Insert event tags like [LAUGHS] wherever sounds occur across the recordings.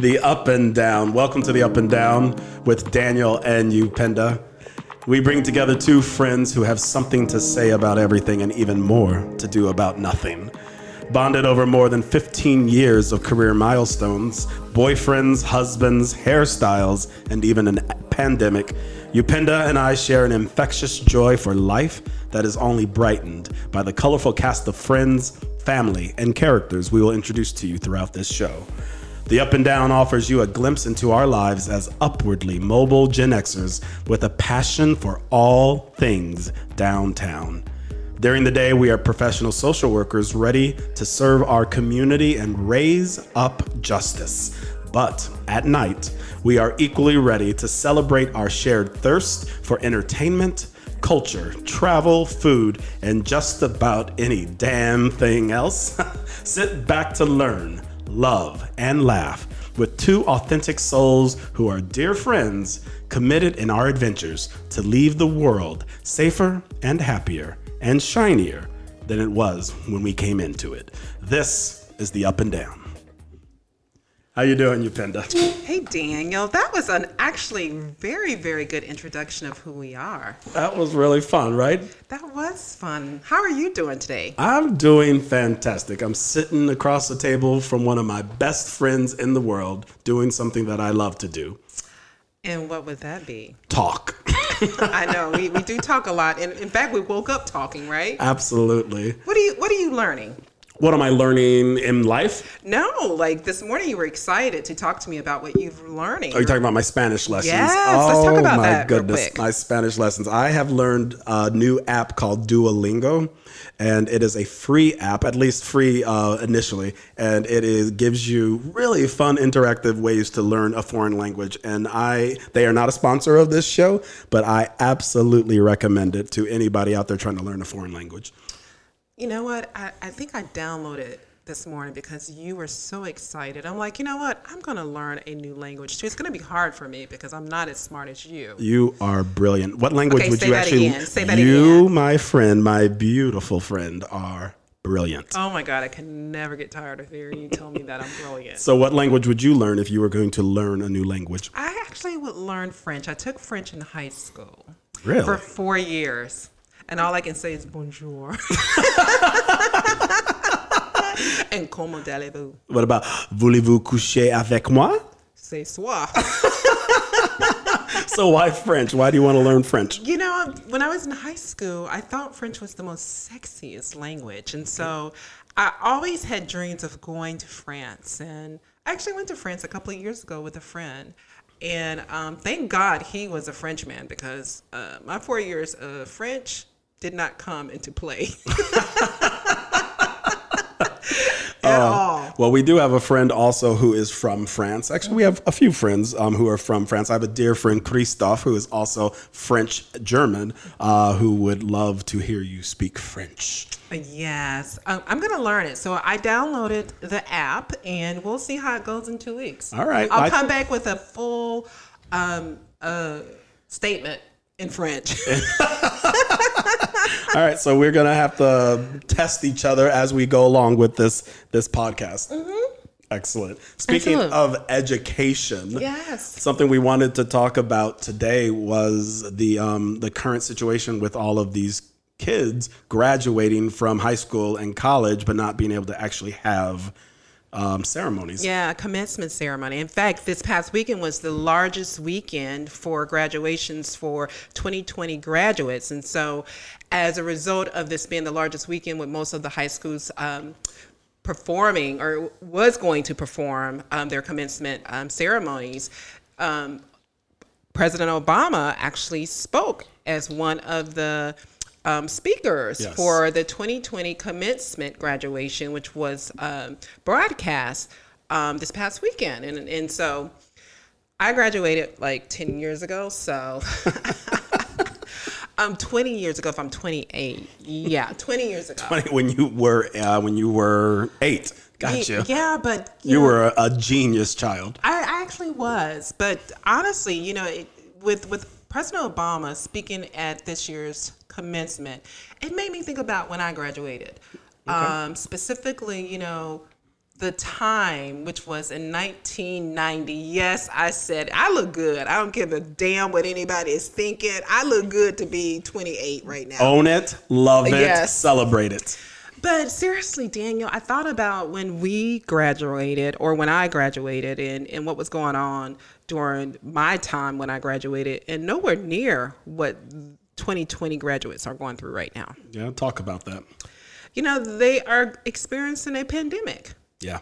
the Up and Down. Welcome to the Up and Down with Daniel and Upendo. We bring together two friends who have something to say about everything and even more to do about nothing. Bonded over more than 15 years of career milestones, boyfriends, husbands, hairstyles, and even a pandemic, Upendo and I share an infectious joy for life that is only brightened by the colorful cast of friends, family, and characters we will introduce to you throughout this show. The Up and Down offers you a glimpse into our lives as upwardly mobile Gen Xers with a passion for all things downtown. During the day, we are professional social workers ready to serve our community and raise up justice. But at night, we are equally ready to celebrate our shared thirst for entertainment, culture, travel, food, and just about any damn thing else. [LAUGHS] Sit back to learn love, and laugh with two authentic souls who are dear friends committed in our adventures to leave the world safer and happier and shinier than it was when we came into it. This is the Up and Down. How you doing, Upendo? Hey, Daniel. That was an actually very, very good introduction of who we are. That was really fun, right? That was fun. How are you doing today? I'm doing fantastic. I'm sitting across the table from one of my best friends in the world doing something that I love to do. And what would that be? Talk. [LAUGHS] I know we, we do talk a lot, and in fact, we woke up talking, right? Absolutely. What are you What are you learning? What am I learning in life? No, like this morning you were excited to talk to me about what you've learning. Are you talking about my Spanish lessons? Yes, oh, let's talk about my that. goodness, real quick. my Spanish lessons. I have learned a new app called Duolingo, and it is a free app, at least free uh, initially, and it is gives you really fun, interactive ways to learn a foreign language. And I, they are not a sponsor of this show, but I absolutely recommend it to anybody out there trying to learn a foreign language. You know what? I, I think I downloaded this morning because you were so excited. I'm like, you know what? I'm going to learn a new language too. It's going to be hard for me because I'm not as smart as you. You are brilliant. What language Okay, would say you that actually? again. Say that you, again. my friend, my beautiful friend, are brilliant. Oh my God, I can never get tired of hearing you tell me that I'm brilliant. So, what language would you learn if you were going to learn a new language? I actually would learn French. I took French in high school Really? for four years. And all I can say is bonjour. [LAUGHS] and comment allez-vous? What about voulez-vous coucher avec moi? C'est soir. [LAUGHS] So, why French? Why do you want to learn French? You know, when I was in high school, I thought French was the most sexiest language. And so I always had dreams of going to France. And I actually went to France a couple of years ago with a friend. And um, thank God he was a Frenchman because uh, my four years of French did not come into play [LAUGHS] [LAUGHS] at all. Well, we do have a friend also who is from France. Actually, we have a few friends um, who are from France. I have a dear friend, Christophe, who is also French German, uh, who would love to hear you speak French. Yes, um, I'm going to learn it. So I downloaded the app, and we'll see how it goes in two weeks. All right. I'll come back with a full um, uh, statement in French. [LAUGHS] All right, so we're gonna have to test each other as we go along with this this podcast. Excellent. Speaking Excellent. of education, Yes. something we wanted to talk about today was the um, the current situation with all of these kids graduating from high school and college, but not being able to actually have um, ceremonies. yeah, commencement ceremony. In fact, this past weekend was the largest weekend for graduations for 2020 graduates. And so, as a result of this being the largest weekend with most of the high schools um, performing or was going to perform um, their commencement um, ceremonies, um, President Obama actually spoke as one of the um, speakers Yes. for the 2020 commencement graduation, which was um, broadcast um, this past weekend. And, and so I graduated like 10 years ago. So [LAUGHS] um, 20 years ago, if I'm 28. Yeah, 20 years ago. When you were uh, when you were eight, gotcha. Yeah, but You know, were a, a genius child. I, I actually was, but honestly, you know, it, with with President Obama speaking at this year's commencement, it made me think about when I graduated. Um, specifically, you know, the time, which was in 1990. Yes, I said I look good. I don't give a damn what anybody is thinking. I look good to be 28 right now. Own it, love it, Yes. celebrate it. But seriously, Daniel, I thought about when we graduated or when I graduated and, and what was going on during my time when I graduated, and nowhere near what 2020 graduates are going through right now. Yeah, talk about that. You know, they are experiencing a pandemic. Yeah.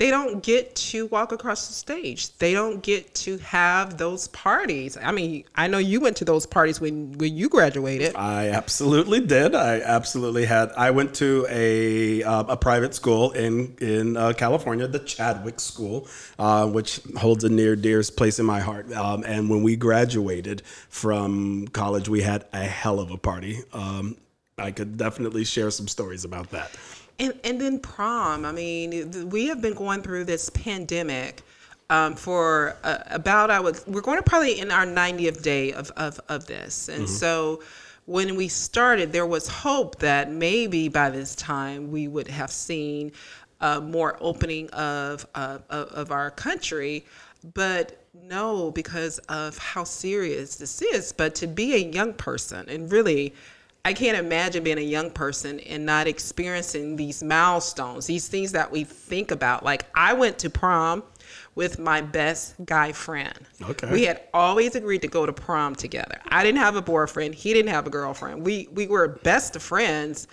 They don't get to walk across the stage. They don't get to have those parties. I mean, I know you went to those parties when when you graduated. I absolutely did. I absolutely had. I went to a uh, a private school in in uh, California, the Chadwick School, uh, which holds a near dear place in my heart. Um, and when we graduated from college, we had a hell of a party. Um, I could definitely share some stories about that. And and then prom. I mean, we have been going through this pandemic um, for uh, about I would we're going to probably in our 90th day of of, of this, and so. When we started, there was hope that maybe by this time we would have seen uh, more opening of, uh, of of our country, but no, because of how serious this is. But to be a young person and really I can't imagine being a young person and not experiencing these milestones, these things that we think about. Like I went to prom with my best guy friend. Okay. We had always agreed to go to prom together. I didn't have a boyfriend, he didn't have a girlfriend. We we were best of friends.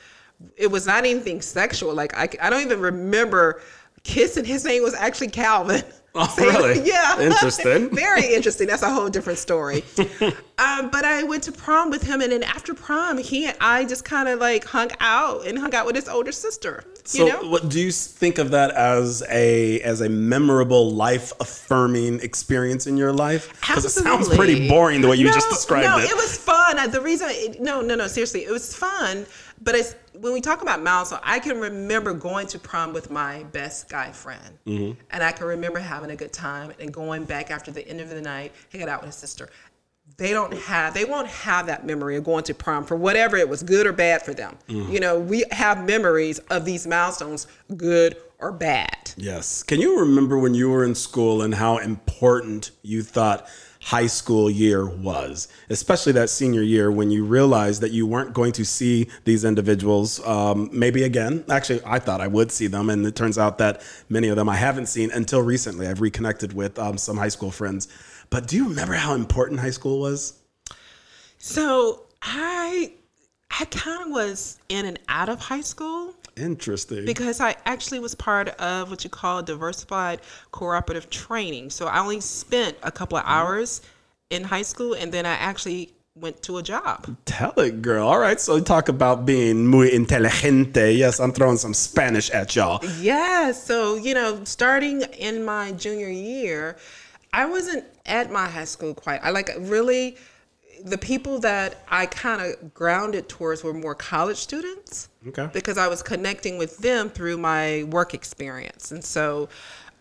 It was not anything sexual. Like I, I don't even remember kissing. His name was actually Calvin. [LAUGHS] Oh, [LAUGHS] really? Yeah. Interesting. [LAUGHS] Very interesting. That's a whole different story. [LAUGHS] um, but I went to prom with him, and then after prom, he and I just kind of like hung out and hung out with his older sister. So, you know? what do you think of that as a as a memorable, life affirming experience in your life? Because it sounds pretty boring the way you No, just described no, it. it was fun. Uh, The reason, it, no, no, no, seriously, it was fun. But it's when we talk about milestone, I can remember going to prom with my best guy friend, Mm-hmm. and I can remember having a good time and going back after the end of the night, hanging out with his sister. They don't have, they won't have that memory of going to prom for whatever it was, good or bad for them. Mm-hmm. You know, we have memories of these milestones, good or bad. Yes. Can you remember when you were in school and how important you thought high school year was, especially that senior year when you realized that you weren't going to see these individuals um, maybe again? Actually, I thought I would see them, and it turns out that many of them I haven't seen until recently. I've reconnected with um, some high school friends. But do you remember how important high school was? So I, I kind of was in and out of high school. Interesting. because I actually was part of what you call diversified cooperative training. So I only spent a couple of mm-hmm. hours in high school and then I actually went to a job. Tell it, girl. All right, so talk about being muy inteligente. Yes, I'm throwing some Spanish at y'all. Yeah, so you know, starting in my junior year, I wasn't at my high school quite. I like really the people that I kind of grounded towards were more college students. Okay. Because I was connecting with them through my work experience. And so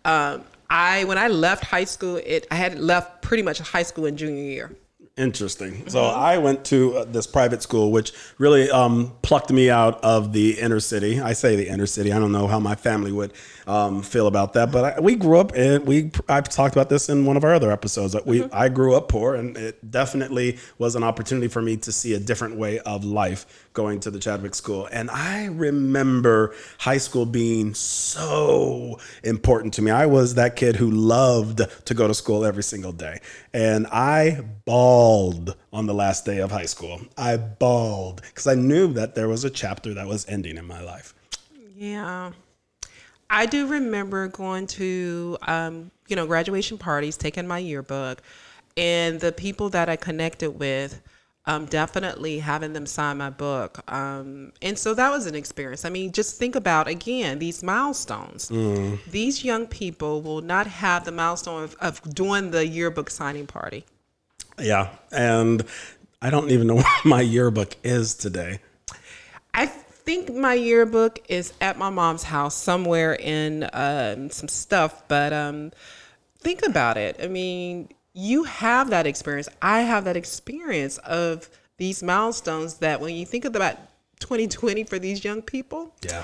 um, I when I left high school, it I had left pretty much high school in junior year. Interesting. So I went to uh, this private school, which really um, plucked me out of the inner city. I say the inner city. I don't know how my family would um, feel about that, but I, we grew up and we. I've talked about this in one of our other episodes. That we I grew up poor, and it definitely was an opportunity for me to see a different way of life going to the Chadwick School. And I remember high school being so important to me. I was that kid who loved to go to school every single day. And I bawled on the last day of high school. I bawled because I knew that there was a chapter that was ending in my life. Yeah. I do remember going to, um, you know, graduation parties, taking my yearbook, and the people that I connected with, um, definitely having them sign my book. Um, and so that was an experience. I mean, just think about, again, these milestones. These young people will not have the milestone of, of doing the yearbook signing party. Yeah. And I don't even know [LAUGHS] where my yearbook is today. I think my yearbook is at my mom's house somewhere in um, some stuff, but um, think about it. I mean, you have that experience. I have that experience of these milestones that when you think about 2020 for these young people, Yeah.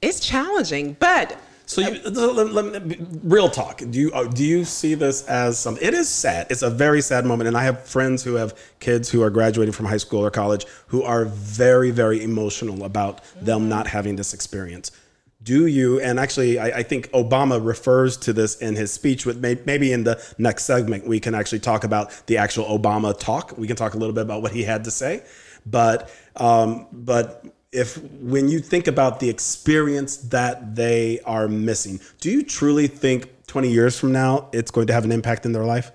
it's challenging. But So, you, let- let me- real talk. Do you uh, do you see this as something? It is sad. It's a very sad moment, and I have friends who have kids who are graduating from high school or college who are very very emotional about them not having this experience. Do you? And actually, I, I think Obama refers to this in his speech. With may, maybe in the next segment, we can actually talk about the actual Obama talk. We can talk a little bit about what he had to say, but um, but if when you think about the experience that they are missing, do you truly think 20 years from now it's going to have an impact in their life?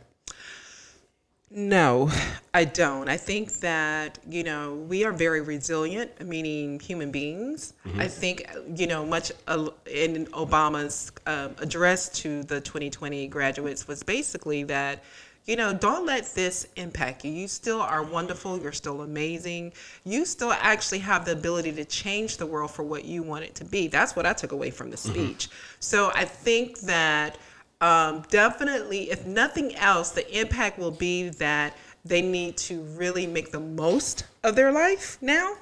No, [SIGHS] I don't. I think that, you know, we are very resilient, meaning human beings. I think, you know, much in Obama's um, address to the 2020 graduates was basically that, you know, don't let this impact you. You still are wonderful. You're still amazing. You still actually have the ability to change the world for what you want it to be. That's what I took away from the speech. So I think that um, definitely, if nothing else, the impact will be that they need to really make the most of their life now.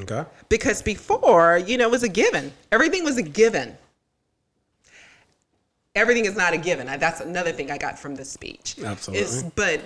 Okay. Because before, you know, it was a given. Everything was a given. Everything is not a given. That's another thing I got from this speech. Absolutely. It's, but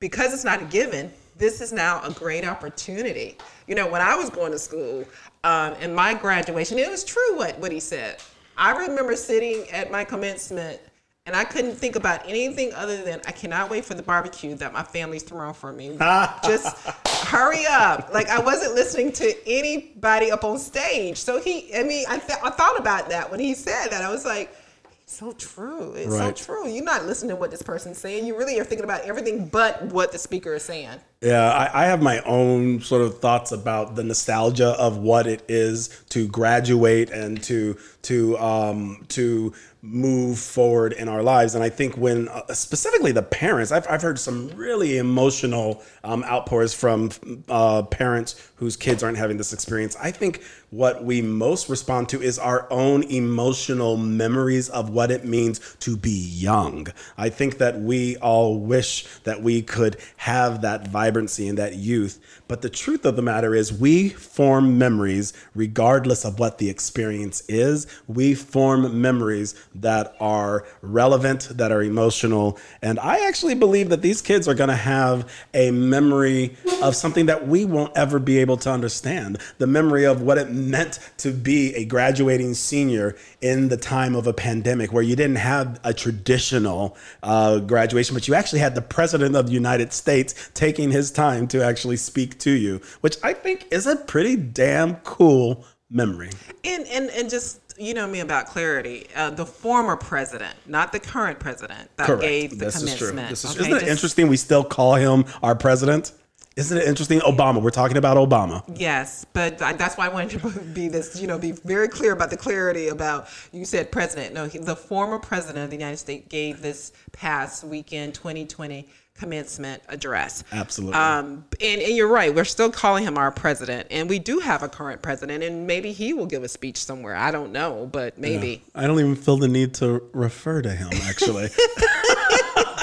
because it's not a given, this is now a great opportunity. You know, when I was going to school, um, in my graduation, it was true what, what he said. I remember sitting at my commencement and I couldn't think about anything other than I cannot wait for the barbecue that my family's throwing for me. [LAUGHS] Just hurry up. Like I wasn't listening to anybody up on stage. So he, I mean, I, th- I thought about that when he said that. I was like, so true. It's Right. so true. You're not listening to what this person's saying. You really are thinking about everything but what the speaker is saying. Yeah, I, I have my own sort of thoughts about the nostalgia of what it is to graduate and to to um, to move forward in our lives. And I think when uh, specifically the parents, I've, I've heard some really emotional um, outpours from uh, parents whose kids aren't having this experience. I think what we most respond to is our own emotional memories of what it means to be young. I think that we all wish that we could have that vibrancy and that youth. But the truth of the matter is, we form memories regardless of what the experience is. We form memories that are relevant, that are emotional. And I actually believe that these kids are going to have a memory of something that we won't ever be able to understand the memory of what it meant to be a graduating senior in the time of a pandemic where you didn't have a traditional uh, graduation, but you actually had the president of the United States taking his time to actually speak to you, which I think is a pretty damn cool memory. And and and just you know me about clarity. Uh, the former president, not the current president, that gave the this Is true. This is, okay, isn't it Just- interesting? We still call him our president. Isn't it interesting? Obama. We're talking about Obama. Yes, but I, that's why I wanted to [LAUGHS] be this, you know, be very clear about the clarity about you said president. No, he, the former president of the United States gave this past weekend 2020 commencement address. Absolutely. Um, and, and you're right. We're still calling him our president, and we do have a current president, and maybe he will give a speech somewhere. I don't know, but maybe. I don't even feel the need to refer to him, actually. [LAUGHS] [LAUGHS]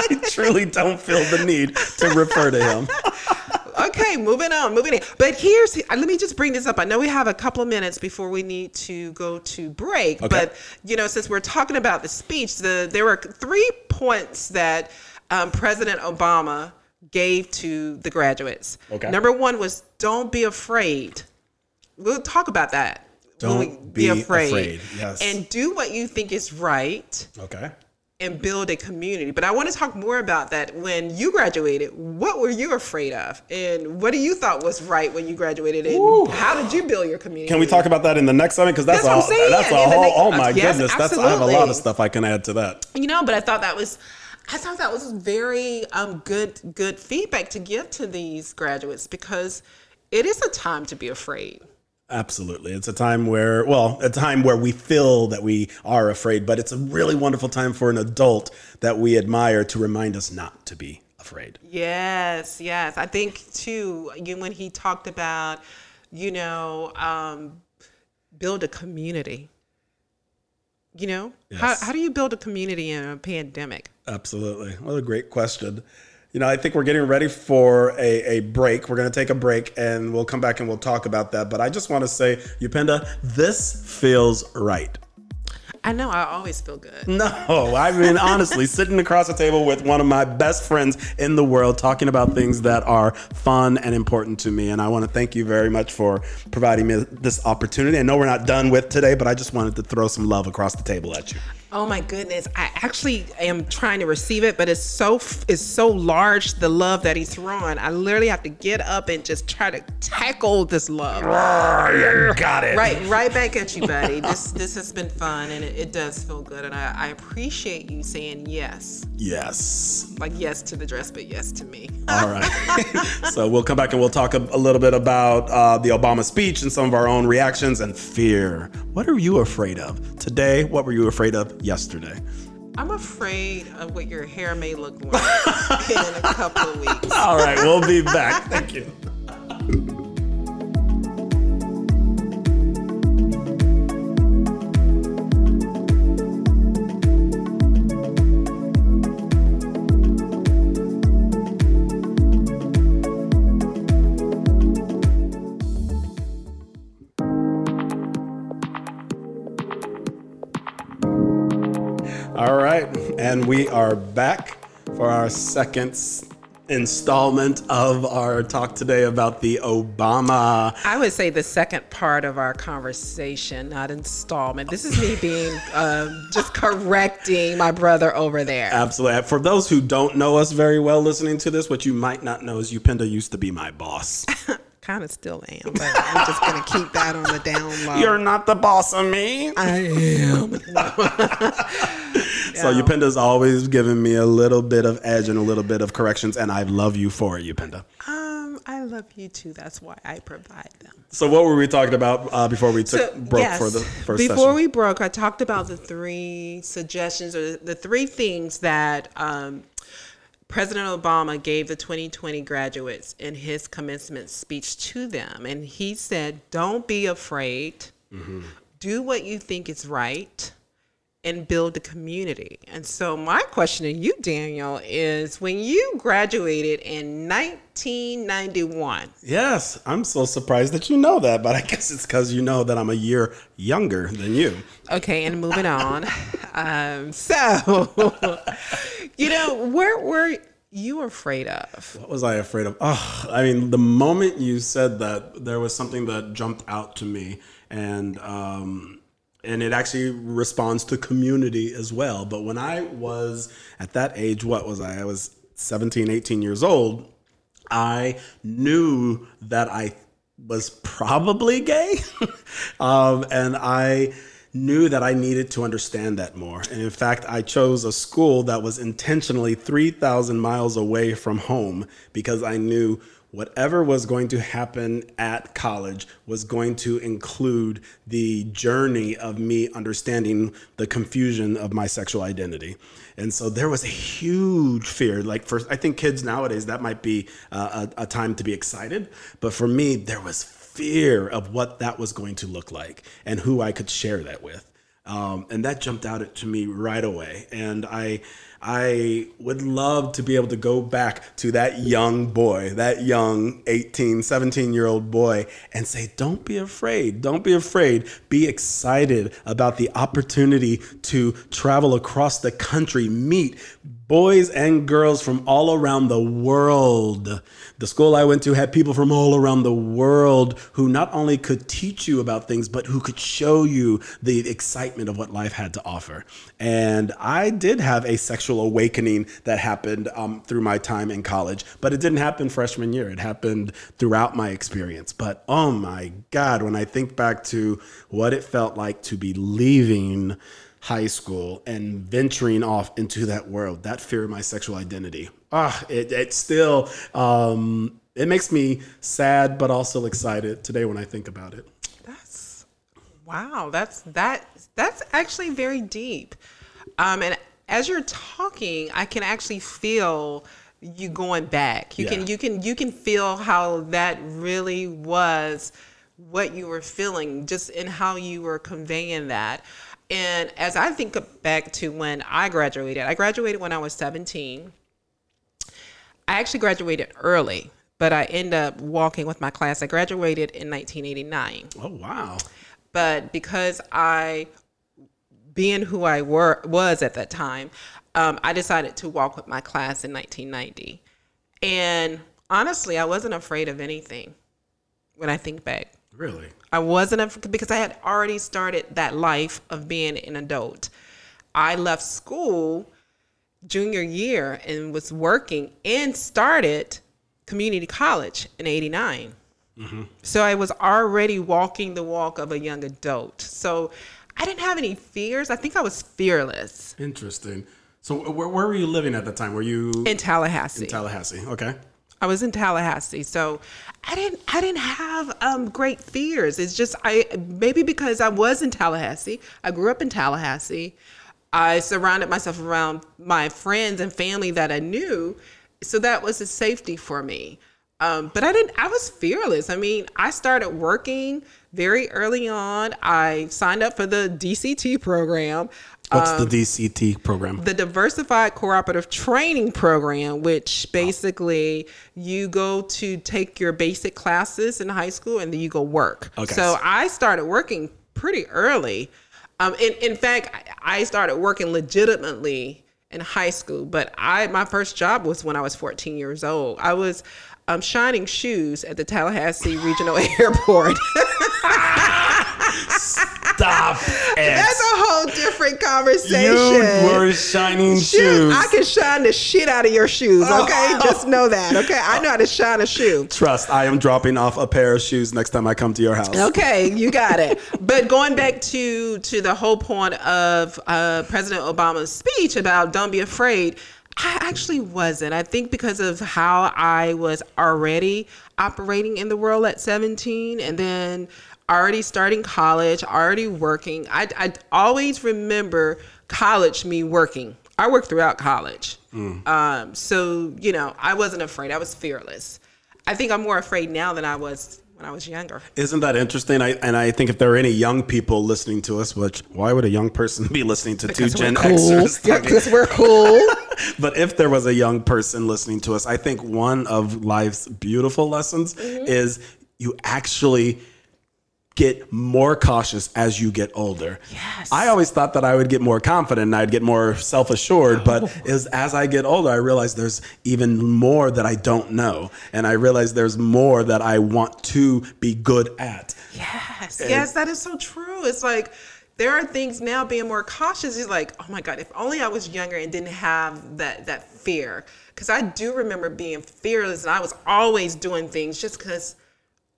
I truly don't feel the need to refer to him. okay, moving on, moving on. But here's let me just bring this up. I know we have a couple of minutes before we need to go to break, Okay. but you know, since we're talking about the speech, the there were three points that um, President Obama gave to the graduates. Okay. Number one was don't be afraid. We'll talk about that. Don't be afraid, yes. And do what you think is right Okay. and build a community. But I want to talk more about that. When you graduated, what were you afraid of? And what do you thought was right when you graduated? And how did you build your community? Can we talk about that in the next segment? Because that's, That's a that's a whole. next- oh my Yes, goodness, that's I have a lot of stuff I can add to that. You know, but I thought that was I thought that was very um, good good feedback to give to these graduates because it is a time to be afraid. Absolutely. It's a time where, well, a time where we feel that we are afraid, but it's a really wonderful time for an adult that we admire to remind us not to be afraid. Yes, yes. I think too you- when he talked about, you know, um, build a community. You know, how, Yes. how do you build a community in a pandemic? Absolutely. What a great question. You know, I think we're getting ready for a, a break. We're going to take a break and we'll come back and we'll talk about that. But I just want to say, Upendo, this feels right. I know. I always feel good. No, I mean, honestly, [LAUGHS] sitting across the table with one of my best friends in the world, talking about things that are fun and important to me. And I want to thank you very much for providing me this opportunity. I know we're not done with today, but I just wanted to throw some love across the table at you. Oh my goodness! I actually am trying to receive it, but it's so it's so large the love that he's throwing. I literally have to get up and just try to tackle this love. you got it. Right, right back at you, buddy. this this has been fun, and it, it does feel good, and I, I appreciate you saying yes, Yes. like yes to the dress, but yes to me. All right. [LAUGHS] so we'll come back and we'll talk a, a little bit about uh, the Obama speech and some of our own reactions and fear. What are you afraid of today? What were you afraid of yesterday? I'm afraid of what your hair may look like in a couple of [LAUGHS] weeks. All right, we'll be back. Thank you. [LAUGHS] and we are back for our second installment of our talk today about the Obama. I would say the second part of our conversation, not installment. This is me being [LAUGHS] um, just correcting my brother over there. Absolutely. For those who don't know us very well listening to this, what you might not know is Upendo used to be my boss. [LAUGHS] kind of still am, but I'm just gonna keep that on the down low. You're not the boss of me. I am. [LAUGHS] So Upendo's always given me a little bit of edge and a little bit of corrections, and I love you for it, Upendo. Um, I love you too. That's why I provide them. So what were we talking about uh, before we took So, broke yes, for the first before session? we broke, I talked about the three suggestions or the three things that um, President Obama gave the 2020 graduates in his commencement speech to them, and he said, "Don't be afraid. Mm-hmm. Do what you think is right." And build a community. And so, my question to you, Daniel, is when you graduated in 1991, Yes, I'm so surprised that you know that, but I guess it's because you know that I'm a year younger than you. Okay, and moving on. [LAUGHS] Um, so, [LAUGHS] you know, where were you afraid of? What was I afraid of? Oh, I mean, the moment you said that, there was something that jumped out to me, and um, and it actually responds to community as well. But when I was at that age, what was I? I was 17, 18 years old. I knew that I was probably gay, [LAUGHS] um, and I knew that I needed to understand that more. And in fact, I chose a school that was intentionally 3,000 miles away from home because I knew whatever was going to happen at college was going to include the journey of me understanding the confusion of my sexual identity. And so there was a huge fear. Like for, I think kids nowadays, that might be uh, a, a time to be excited. But for me, there was fear of what that was going to look like and who I could share that with. Um, and that jumped out to me right away. And I, I would love to be able to go back to that young boy, that young 18, 17 year old boy, and say, Don't be afraid. Don't be afraid. Be excited about the opportunity to travel across the country, meet boys and girls from all around the world. The school I went to had people from all around the world who not only could teach you about things, but who could show you the excitement of what life had to offer. And I did have a sexual awakening that happened um, through my time in college, but it didn't happen freshman year. It happened throughout my experience. But oh my God, when I think back to what it felt like to be leaving high school and venturing off into that world, that fear of my sexual identity. Ah, it, it still um, it makes me sad, but also excited today when I think about it. That's wow. That's that. That's actually very deep. Um, and as you're talking, I can actually feel you going back. You Yeah. can you can you can feel how that really was what you were feeling, just in how you were conveying that. And as I think back to when I graduated, I graduated when I was 17. I actually graduated early, but I ended up walking with my class. I graduated in 1989 Oh wow! but because I being who I were was at that time, um, I decided to walk with my class in 1990. And honestly, I wasn't afraid of anything when I think back. Really? I wasn't af- because I had already started that life of being an adult. I left school junior year and was working and started community college in 89. Mm-hmm. So I was already walking the walk of a young adult. So I didn't have any fears. I think I was fearless Interesting. So where, where were you living at the time? Were you in Tallahassee. In Tallahassee? Okay. I was in Tallahassee, so I didn't I didn't have um, great fears. It's just I maybe because I was in Tallahassee. I grew up in Tallahassee. I surrounded myself around my friends and family that I knew, so that was a safety for me. Um, but I didn't. I was fearless. I mean, I started working very early on. I signed up for the DCT program. What's the DCT program? the Diversified Cooperative Training Program, which basically you go to take your basic classes in high school and then you go work. Okay. So I started working pretty early. Um, in, in fact, I I started working legitimately in high school, but I my first job was when I was 14 years old. I was um, shining shoes at the Tallahassee Regional [LAUGHS] Airport. [LAUGHS] Stop [LAUGHS] it. That's a whole different conversation. you were shining shoes. I can shine the shit out of your shoes, okay? Just know that, okay? I know how to shine a shoe. Trust, I am dropping off a pair of shoes next time I come to your house. Okay, you got it. but going back to to the whole point of uh, President Obama's speech about don't be afraid, I actually wasn't. I think because of how I was already operating in the world at 17 and then already starting college, already working. I, I always remember college me working. I worked throughout college. Um, so, you know, I wasn't afraid. I was fearless. I think I'm more afraid now than I was when I was younger. Isn't that interesting? I, and I think if there are any young people listening to us, which why would a young person [LAUGHS] be listening to two Gen Xers? Yeah, because we're cool. [LAUGHS] but if there was a young person listening to us, I think one of life's beautiful lessons Mm-hmm. is you actually get more cautious as you get older. Yes. I always thought that I would get more confident and I'd get more self-assured, but is as I get older, I realize there's even more that I don't know, and I realize there's more that I want to be good at. Yes, eh. yes, that is so true. It's like there are things now being more cautious. It's like, oh my God, if only I was younger and didn't have that that fear. Because I do remember being fearless and I was always doing things just because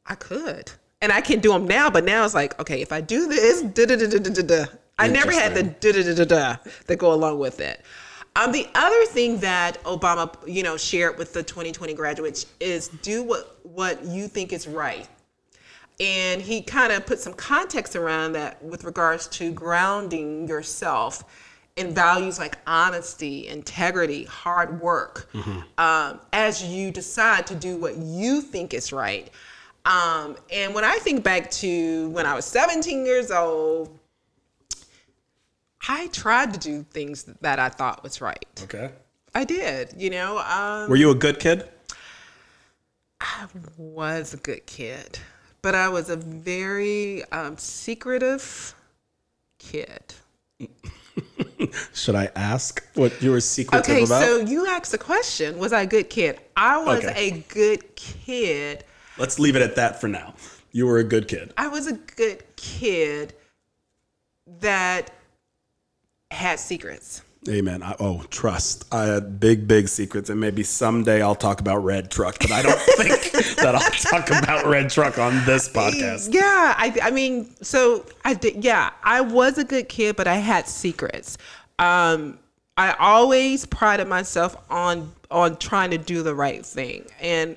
I could. And I can do them now, but now it's like, okay, if I do this, da da da da da da. I never had the da da da da da that go along with it. Um, the other thing that Obama, you know, shared with the 2020 graduates is do what what you think is right and he kind of put some context around that with regards to grounding yourself in values like honesty, integrity, hard work, um, as you decide to do what you think is right. Um, and when I think back to when I was 17 years old, I tried to do things that I thought was right. Okay. I did, you know. Um, Were you a good kid? I was a good kid, but I was a very um, secretive kid. [LAUGHS] Should I ask what you were secretive Okay, about? so you asked the question, was I a good kid? I was Okay. a good kid. Let's leave it at that for now. You were a good kid. I was a good kid that had secrets. Amen. I, oh, trust. I had big, big secrets, and maybe someday I'll talk about Red Truck, but I don't think [LAUGHS] that I'll talk about Red Truck on this podcast. Yeah, I, I mean, so I did. Yeah, I was a good kid, but I had secrets. Um, I always prided myself on on trying to do the right thing, and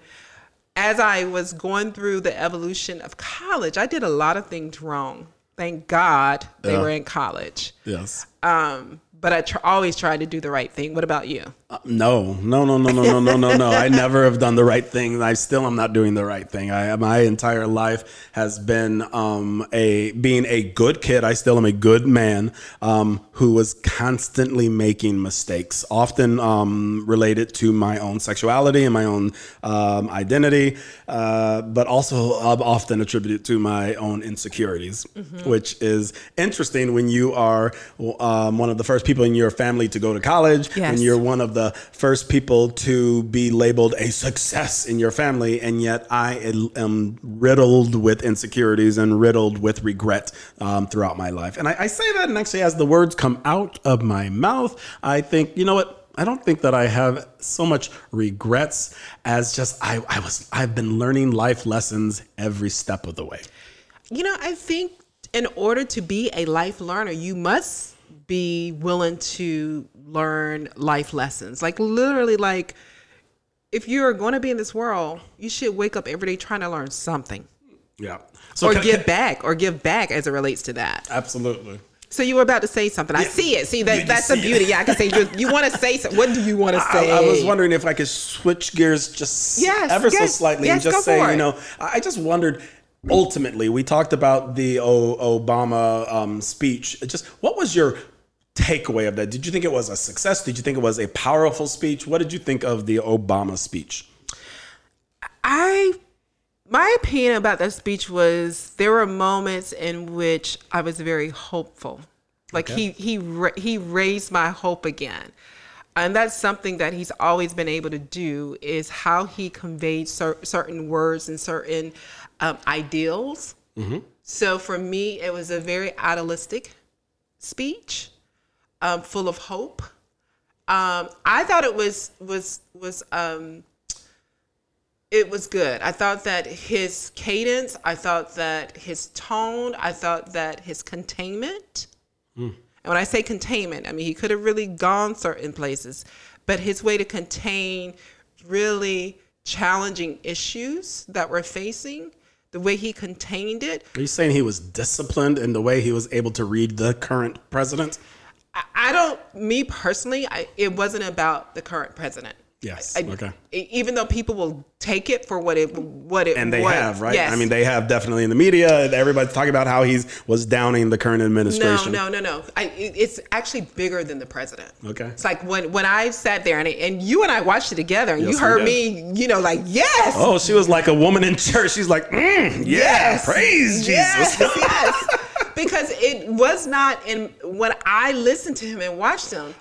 as I was going through the evolution of college, I did a lot of things wrong. Thank God they Yeah. were in college. Yes. Um, but I tr- always try to do the right thing. What about you? Uh, no, no, no, no, no, no, no, no, no. I never have done the right thing. I still am not doing the right thing. I my entire life has been um, a being a good kid. I still am a good man um, who was constantly making mistakes, often um, related to my own sexuality and my own um, identity, uh, but also uh, often attributed to my own insecurities, mm-hmm. which is interesting when you are um, one of the first people in your family to go to college, yes. and you're one of the the first people to be labeled a success in your family, and yet I am riddled with insecurities and riddled with regret um, throughout my life. And I, I say that, and actually, as the words come out of my mouth, I think, you know what? I don't think that I have so much regrets as just I, I was I've been learning life lessons every step of the way. You know, I think in order to be a life learner, you must be willing to learn life lessons. Like literally like if you're going to be in this world, you should wake up every day trying to learn something. Yeah. So or give back or give back as it relates to that. Absolutely. So you were about to say something. I see it. See that that's the beauty. It. Yeah, I can say you, you want to say something. What do you want to say? I, I, was wondering if I could switch gears just yes, ever yes, so slightly yes, and just say, you know, I just wondered ultimately we talked about the Obama um, speech. Just what was your takeaway of that? Did you think it was a success? Did you think it was a powerful speech? What did you think of the Obama speech? I my opinion about that speech was there were moments in which I was very hopeful. Like okay. he he he raised my hope again. And that's something that he's always been able to do is how he conveyed cer- certain words and certain um, ideals. Mm-hmm. So for me, it was a very idealistic speech um, full of hope. Um, I thought it was was was um, it was good. I thought that his cadence, I thought that his tone, I thought that his containment. Mm. And when I say containment, I mean he could have really gone certain places, but his way to contain really challenging issues that we're facing the way he contained it. Are you saying he was disciplined in the way he was able to read the current president? I don't, me personally, I, it wasn't about the current president. Yes. I, okay. Even though people will take it for what it what it and they was. have right. Yes. I mean, they have definitely in the media. Everybody's talking about how he's was downing the current administration. No, no, no, no. I, it's actually bigger than the president. Okay. It's like when when I sat there and and you and I watched it together, and yes, you heard me, you know, like yes. Oh, she was like a woman in church. She's like, mm, yeah, yes. praise Jesus. Yes, yes. [LAUGHS] because it was not in when I listened to him and watched him,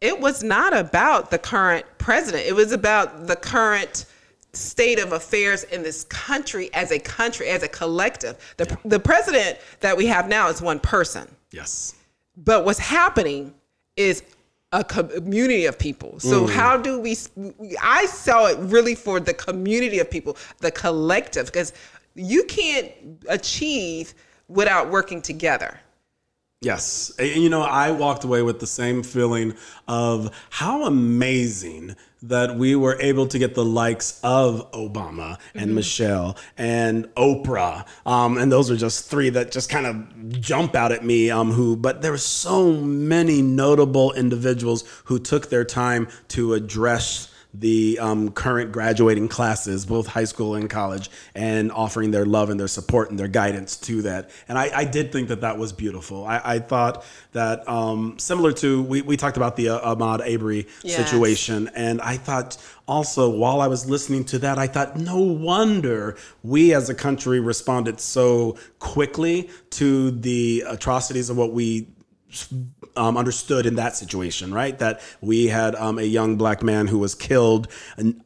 it was not about the current president. It was about the current state of affairs in this country as a country, as a collective. The, yeah. the president that we have now is one person. Yes. But what's happening is a community of people. So mm. how do we I saw it really for the community of people, the collective because you can't achieve without working together. Yes. And, you know, I walked away with the same feeling of how amazing that we were able to get the likes of Obama and mm-hmm. Michelle and Oprah. Um, and those are just three that just kind of jump out at me. Um, who, but there were so many notable individuals who took their time to address the um, current graduating classes, both high school and college, and offering their love and their support and their guidance to that. And I, I did think that that was beautiful. I, I thought that um, similar to we, we talked about the uh, Ahmaud Arbery yes. situation, and I thought also while I was listening to that, I thought no wonder we as a country responded so quickly to the atrocities of what we um, understood in that situation, right? That we had um, a young black man who was killed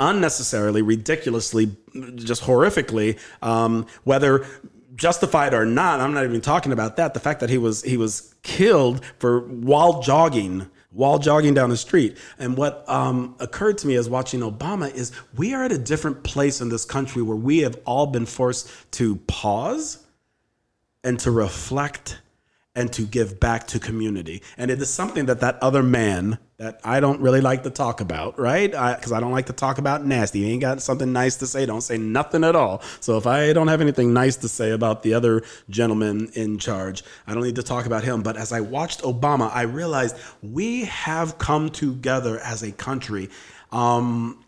unnecessarily, ridiculously, just horrifically, um, whether justified or not. I'm not even talking about that. The fact that he was he was killed for while jogging while jogging down the street. And what um, occurred to me as watching Obama is we are at a different place in this country where we have all been forced to pause and to reflect and to give back to community. And it is something that that other man that I don't really like to talk about, right? Because I, I, don't like to talk about nasty. You ain't got something nice to say, don't say nothing at all. So if I don't have anything nice to say about the other gentleman in charge, I don't need to talk about him. But as I watched Obama, I realized we have come together as a country. Um,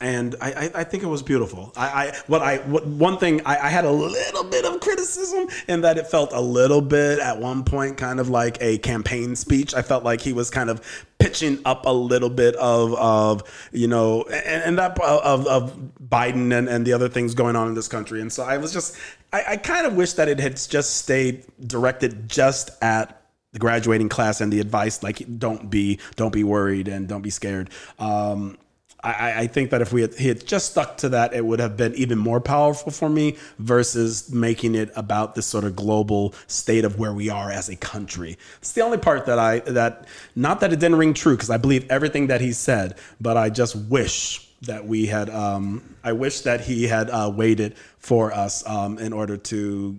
and I, I, think it was beautiful. I, I what I what, one thing I, I, had a little bit of criticism in that it felt a little bit at one point kind of like a campaign speech. I felt like he was kind of pitching up a little bit of of you know and, and that of, of Biden and, and the other things going on in this country. And so I was just I, I kind of wish that it had just stayed directed just at the graduating class and the advice like don't be don't be worried and don't be scared. Um, I, I, think that if we had, he had just stuck to that, it would have been even more powerful for me versus making it about this sort of global state of where we are as a country. It's the only part that I that not that it didn't ring true because I believe everything that he said, but I just wish that we had. Um, I wish that he had uh, waited for us um, in order to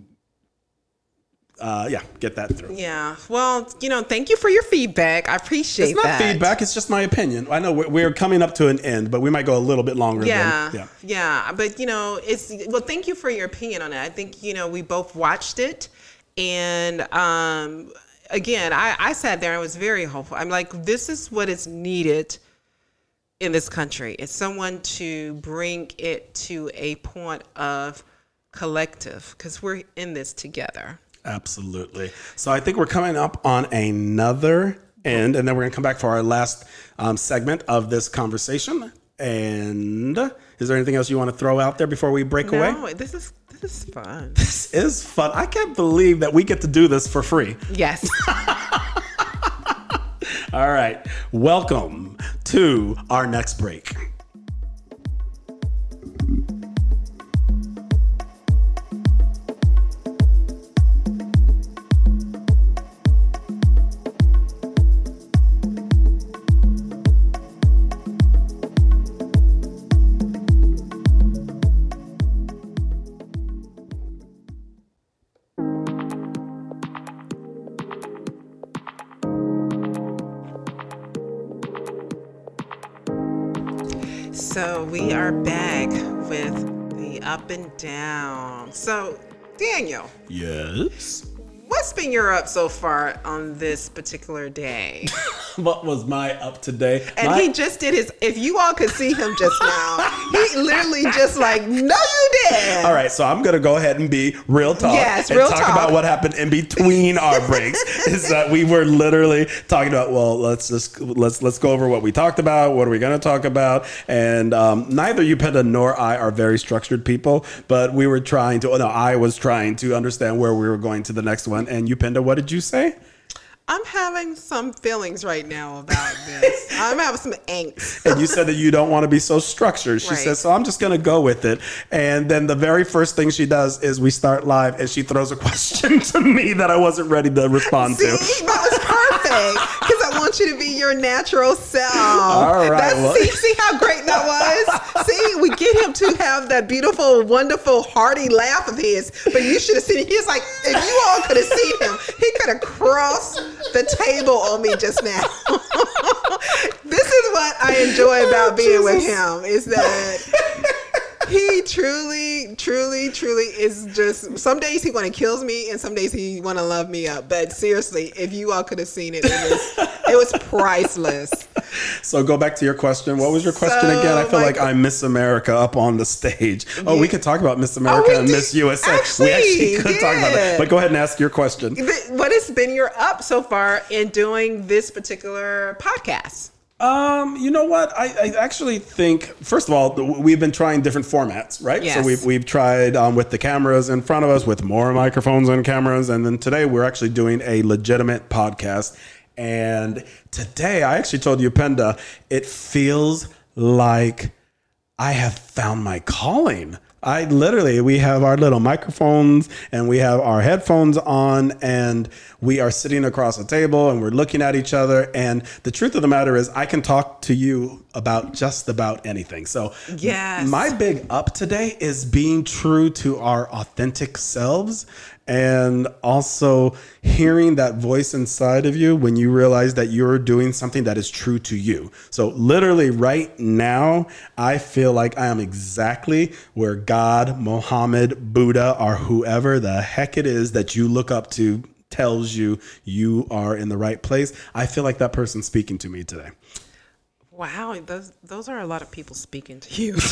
uh, yeah, get that through. Yeah. Well, you know, thank you for your feedback. I appreciate that. It's not that. feedback. It's just my opinion. I know we're, we're, coming up to an end, but we might go a little bit longer. Yeah. Than, yeah. Yeah. But, you know, it's, well, thank you for your opinion on it. I think, you know, we both watched it. And, um, again, I, I sat there and was very hopeful. I'm like, this is what is needed in this country. It's someone to bring it to a point of collective because we're in this together. Absolutely. So I think we're coming up on another end, and then we're going to come back for our last um, segment of this conversation. And is there anything else you want to throw out there before we break no, away? No, this is this is fun. [LAUGHS] This is fun. I can't believe that we get to do this for free. Yes. [LAUGHS] [LAUGHS] All right. Welcome to our next break. We are back with the up and down. So, Daniel. Yes. What's been your up so far on this particular day? [LAUGHS] what was my up today? And my- he just did his. If you all could see him just now, he literally just like, no, you [LAUGHS] All right, so I'm gonna go ahead and be real talk. Yes, and real talk talk. about what happened in between our breaks. [LAUGHS] Is that we were literally talking about? Well, let's just let's let's go over what we talked about. What are we gonna talk about? And um, neither Upendo nor I are very structured people, but we were trying to. No, I was trying to understand where we were going to the next one and Upendo, what did you say? I'm having some feelings right now about this. [LAUGHS] I'm having some angst. and you said that you don't want to be so structured. She right. says, so I'm just going to go with it. And then the very first thing she does is we start live and she throws a [LAUGHS] question to me that I wasn't ready to respond See, to. That was perfect because I want you to be your natural self. All right. Well. See, see how great that was? [LAUGHS] see, we get him to have that beautiful, wonderful, hearty laugh of his. But you should have seen it. He's like, if you all could have seen him, he could have crossed the table on me just now. [LAUGHS] this is what I enjoy about being with him is that [LAUGHS] he truly, truly, truly is just. Some days he want to kills me, and some days he want to love me up. But seriously, if you all could have seen it, it was it was priceless. So go back to your question. What was your question so again? I feel like I Miss America up on the stage. Oh, yeah. we could talk about Miss oh, America oh, and did. Miss USA. Actually, we actually could talk about that. But go ahead and ask your question. What has been your up so far in doing this particular podcast? Um, you know what? I, I, actually think, first of all, we've been trying different formats, right? Yes. So we've, we've tried um, with the cameras in front of us, with more microphones and cameras. And then today we're actually doing a legitimate podcast. And today I actually told you, Penda, it feels like I have found my calling. I literally, we have our little microphones and we have our headphones on, and we are sitting across a table and we're looking at each other. And the truth of the matter is, I can talk to you about just about anything. So, yes. my big up today is being true to our authentic selves and also hearing that voice inside of you when you realize that you're doing something that is true to you. So, literally, right now, I feel like I am exactly where God, Mohammed, Buddha, or whoever the heck it is that you look up to tells you you are in the right place. I feel like that person speaking to me today. Wow, those those are a lot of people speaking to you. [LAUGHS]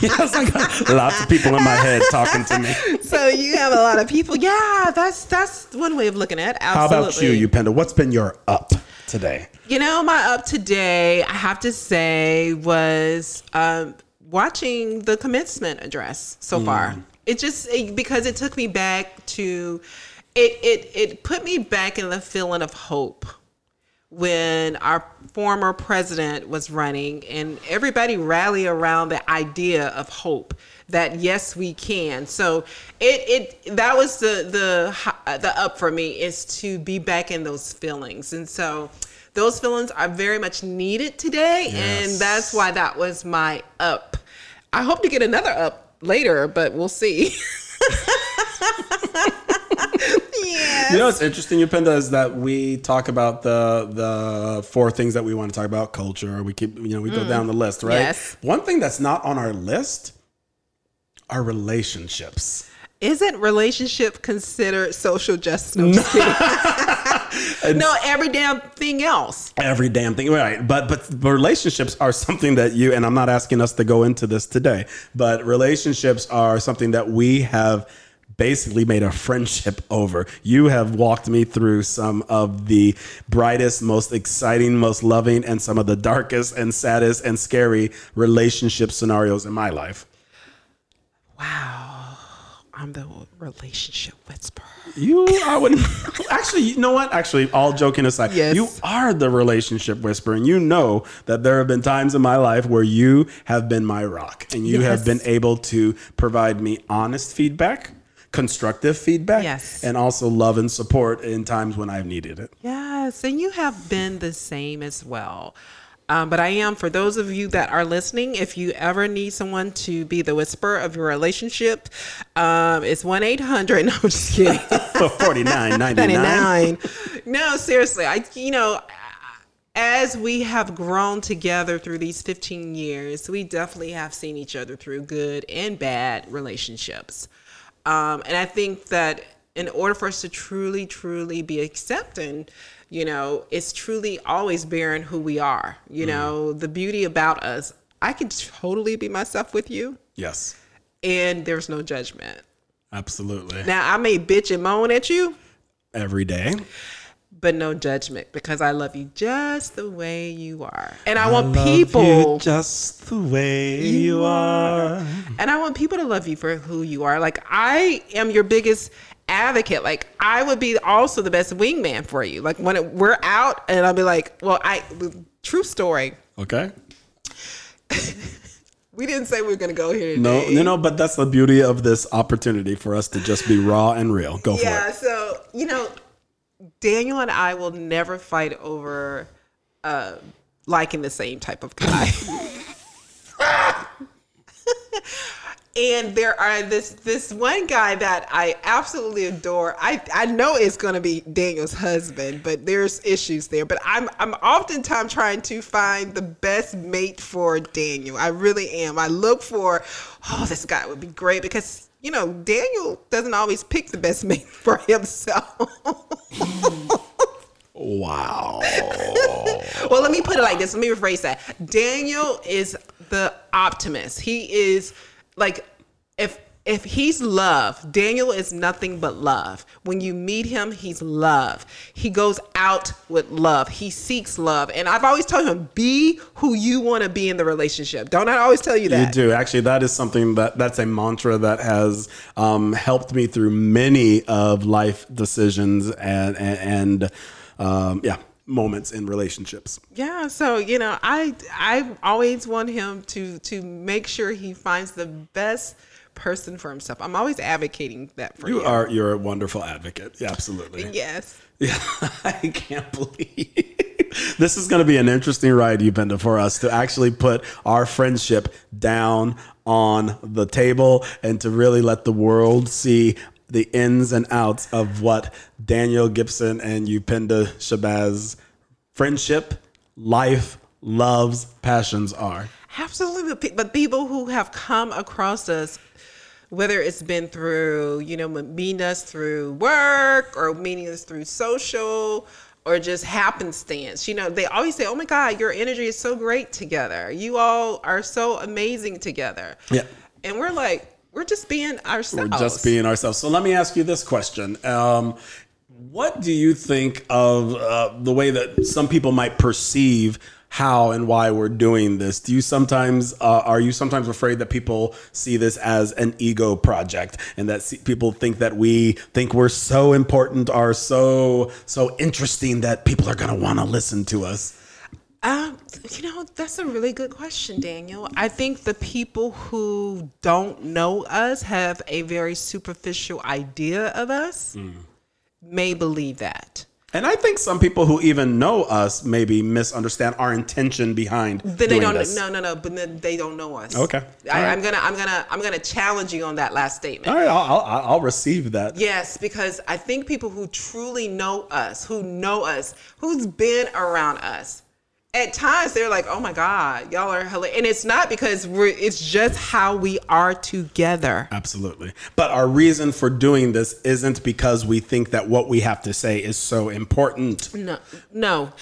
yes, I got lots of people in my head talking to me. [LAUGHS] so you have a lot of people. Yeah, that's that's one way of looking at it. Absolutely. How about you, you Penda? What's been your up today? You know, my up today, I have to say, was um, watching the commencement address so mm. far. It just it, because it took me back to it it it put me back in the feeling of hope when our former president was running and everybody rallied around the idea of hope that yes we can. So it it that was the the the up for me is to be back in those feelings. And so those feelings are very much needed today yes. and that's why that was my up. I hope to get another up later but we'll see [LAUGHS] yes. You know what's interesting, Upendo, is that we talk about the the four things that we want to talk about, culture. We keep, you know, we go mm. down the list, right? Yes. One thing that's not on our list are relationships. Isn't relationship considered social justice? No, [LAUGHS] no, every damn thing else. Every damn thing, right? But but relationships are something that you and I'm not asking us to go into this today, but relationships are something that we have basically made a friendship over. You have walked me through some of the brightest, most exciting, most loving, and some of the darkest and saddest and scary relationship scenarios in my life. Wow. I'm the relationship whisperer. You, I would [LAUGHS] actually, you know what? Actually, all joking aside, yes. you are the relationship whisperer, and you know that there have been times in my life where you have been my rock, and you yes. have been able to provide me honest feedback constructive feedback yes. and also love and support in times when I've needed it. Yes, and you have been the same as well. Um, but I am, for those of you that are listening, if you ever need someone to be the whisper of your relationship, um, it's 1 800. [LAUGHS] No, I'm just kidding. [LAUGHS] Nine ninety nine. No, seriously. I, you know, as we have grown together through these 15 years, we definitely have seen each other through good and bad relationships. Um, and I think that in order for us to truly, truly be accepting, you know, it's truly always bearing who we are. You mm. know, the beauty about us, I can totally be myself with you. Yes. And there's no judgment. Absolutely. Now, I may bitch and moan at you every day but no judgment because I love you just the way you are. And I, I want people just the way you, you are. are. And I want people to love you for who you are. Like I am your biggest advocate. Like I would be also the best wingman for you. Like when it, we're out and I'll be like, well, I true story. Okay. [LAUGHS] we didn't say we were going to go here today. No, no, no, but that's the beauty of this opportunity for us to just be raw and real. Go for it. Yeah, so, you know, Daniel and I will never fight over uh, liking the same type of guy. [LAUGHS] and there are this this one guy that I absolutely adore. I I know it's going to be Daniel's husband, but there's issues there. But I'm I'm oftentimes trying to find the best mate for Daniel. I really am. I look for oh this guy would be great because you know, Daniel doesn't always pick the best mate [LAUGHS] for himself. wow. well, let me put it like this. Let me rephrase that. Daniel is the optimist. He is like if if he's love, Daniel is nothing but love. When you meet him, he's love. He goes out with love. He seeks love. And I've always told him, be who you want to be in the relationship. Don't I always tell you that? You do. Actually, that is something that that's a mantra that has um, helped me through many of life decisions and, and, and um, yeah, moments in relationships. Yeah, so you know, I I always want him to to make sure he finds the best person for himself. I'm always advocating that for you. You are you're a wonderful advocate. Yeah, absolutely. Yes. [LAUGHS] Yeah, I can't believe this is going to be an interesting ride, Upendo, for us to actually put our friendship down on the table and to really let the world see the ins and outs of what Daniel Gibson and Upendo Shabazz friendship, life, loves, passions are. Absolutely. But people who have come across us, whether it's been through, you know, meeting us through work or meeting us through social or just happenstance, you know, they always say, oh my God, your energy is so great together. You all are so amazing together. Yeah. And we're like, we're just being ourselves. We're just being ourselves. So let me ask you this question. Um, what do you think of uh, the way that some people might perceive how and why we're doing this? Do you sometimes uh, are you sometimes afraid that people see this as an ego project and that see, people think that we think we're so important, are so so interesting that people are going to want to listen to us? Um, you know, that's a really good question, Daniel. I think the people who don't know us have a very superficial idea of us may believe that. And I think some people who even know us maybe misunderstand our intention behind Then they doing don't this. no no no, but then they don't know us. Okay. I, right. I'm gonna I'm gonna I'm gonna challenge you on that last statement. All right, I'll, I'll, I'll receive that. Yes, because I think people who truly know us, who know us, who's been around us, at times they're like, "Oh my God, y'all are hilarious," and it's not because we're. It's just how we are together. Absolutely. But our reason for doing this isn't because we think that what we have to say is so important. No, no.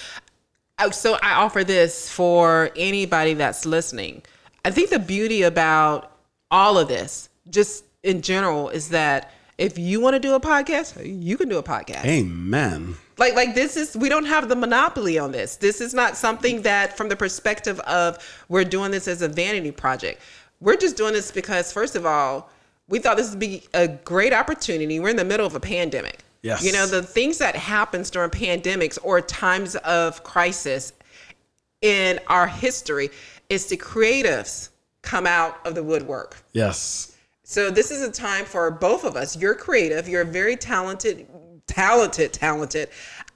So I offer this for anybody that's listening. I think the beauty about all of this, just in general, is that if you want to do a podcast, you can do a podcast. Amen. like like this is we don't have the monopoly on this this is not something that from the perspective of we're doing this as a vanity project we're just doing this because first of all we thought this would be a great opportunity we're in the middle of a pandemic Yes. you know the things that happens during pandemics or times of crisis in our history is the creatives come out of the woodwork Yes. So this is a time for both of us. You're creative. You're very talented, talented, talented.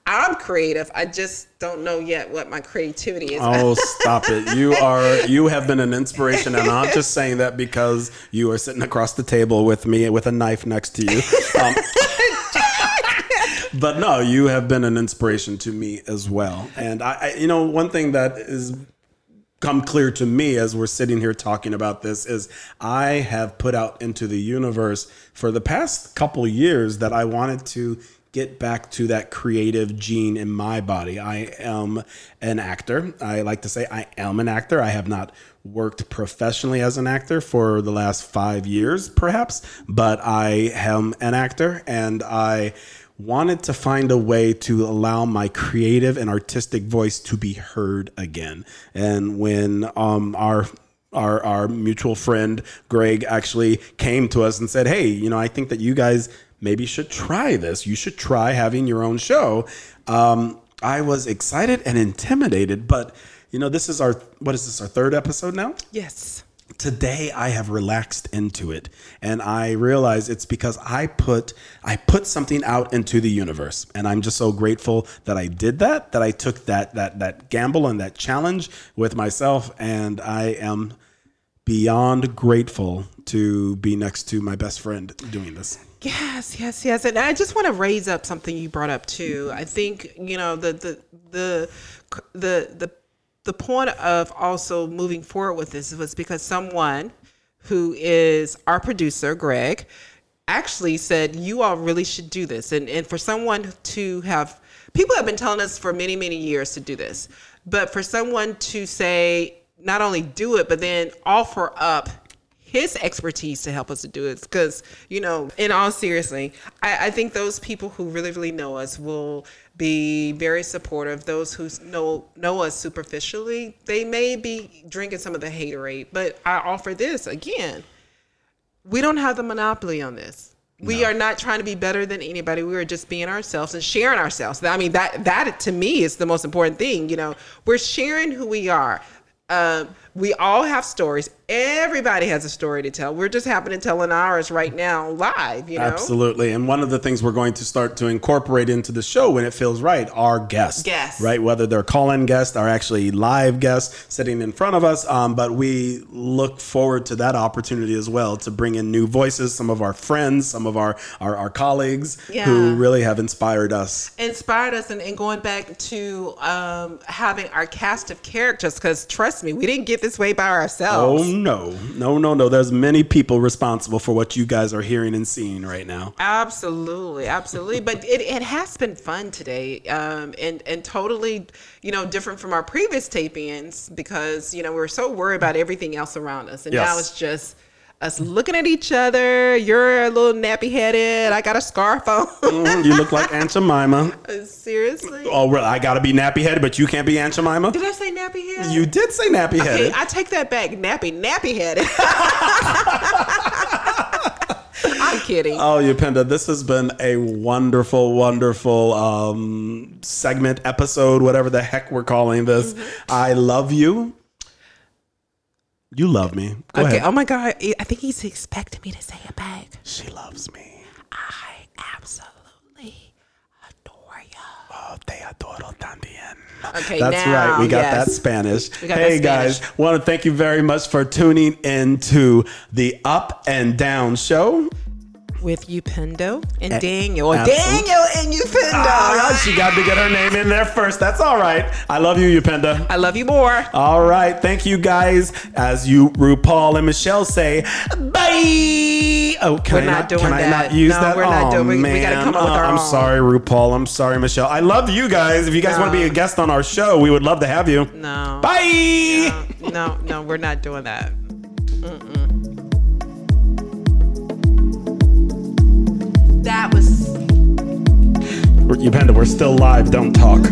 I'm creative. I just don't know yet what my creativity is. Oh, [LAUGHS] stop it. You are you have been an inspiration and I'm just saying that because you are sitting across the table with me with a knife next to you. Um, but no, you have been an inspiration to me as well. And I, I you know, one thing that is come clear to me as we're sitting here talking about this is I have put out into the universe for the past couple years that I wanted to get back to that creative gene in my body. I am an actor. I like to say I am an actor. I have not worked professionally as an actor for the last 5 years perhaps, but I am an actor and I wanted to find a way to allow my creative and artistic voice to be heard again. And when um, our our, our mutual friend Greg actually came to us and said, "Hey, you know, I think that you guys maybe should try this. You should try having your own show." Um, I was excited and intimidated, but you know, this is our what is this our third episode now? yes. Today I have relaxed into it and I realize it's because I put I put something out into the universe and I'm just so grateful that I did that that I took that that that gamble and that challenge with myself and I am beyond grateful to be next to my best friend doing this. Yes, yes, yes. And I just want to raise up something you brought up too. I think, you know, the the the the the the point of also moving forward with this was because someone who is our producer, Greg, actually said you all really should do this. And and for someone to have people have been telling us for many, many years to do this. But for someone to say not only do it, but then offer up his expertise to help us to do it because you know in all seriously I, I think those people who really really know us will be very supportive. Those who know know us superficially they may be drinking some of the haterade but i offer this again. We don't have the monopoly on this. We are not trying to be better than anybody. We are just being ourselves and sharing ourselves. I mean that that to me is the most important thing you know. We're sharing who we are. Um, We all have stories. Everybody has a story to tell. We're just happening to telling ours right now live, you know? Absolutely. And one of the things we're going to start to incorporate into the show when it feels right are guests. Guests. Right? Whether they're call in guests or actually live guests sitting in front of us. Um, but we look forward to that opportunity as well to bring in new voices, some of our friends, some of our, our, our colleagues Yeah. who really have inspired us. inspired us and, and going back to um, having our cast of characters because trust me we didn't get this way by ourselves. Oh no, no, no, no. There's many people responsible for what you guys are hearing and seeing right now. absolutely absolutely but it, it has been fun today um, and and totally you know different from our previous tape-ins because you know we were so worried about everything else around us and now it's just us looking at each other you're a little nappy headed i got a scarf on Mhm, you look like Aunt Jemima. [LAUGHS] seriously Oh, well, I gotta be nappy headed, but you can't be Aunt Jemima. did i say nappy headed You did say nappy Okay, headed. I take that back. Nappy, nappy headed. [LAUGHS] [LAUGHS] I'm kidding. Oh, Upendo, this has been a wonderful, wonderful um, segment, episode, whatever the heck we're calling this. Mm-hmm. I love you. You love me. Go okay. ahead. Oh my God. I think he's expecting me to say it back. She loves me. I absolutely adore you. Oh, te adoro también. Okay, That's now, right. We got yes. that Spanish. Got hey, that Spanish. guys, want to thank you very much for tuning in to the Up and Down Show. With Upendo, and Daniel. absolutely. Daniel and Upendo. Ah, she got to get her name in there first. That's all right. I love you, Upendo. I love you more. All right. Thank you guys. As you, RuPaul and Michelle say, bye. Oh, can We're I not not, doing can I that. not use No, that? we're not oh, doing- we- we man. gotta come up with Uh, our I'm own. sorry, RuPaul. I'm sorry, Michelle. I love you guys. If you guys want to be a guest on our show, we would love to have you. No. Bye. No, no, we're not doing that. That was we're still live. Don't talk.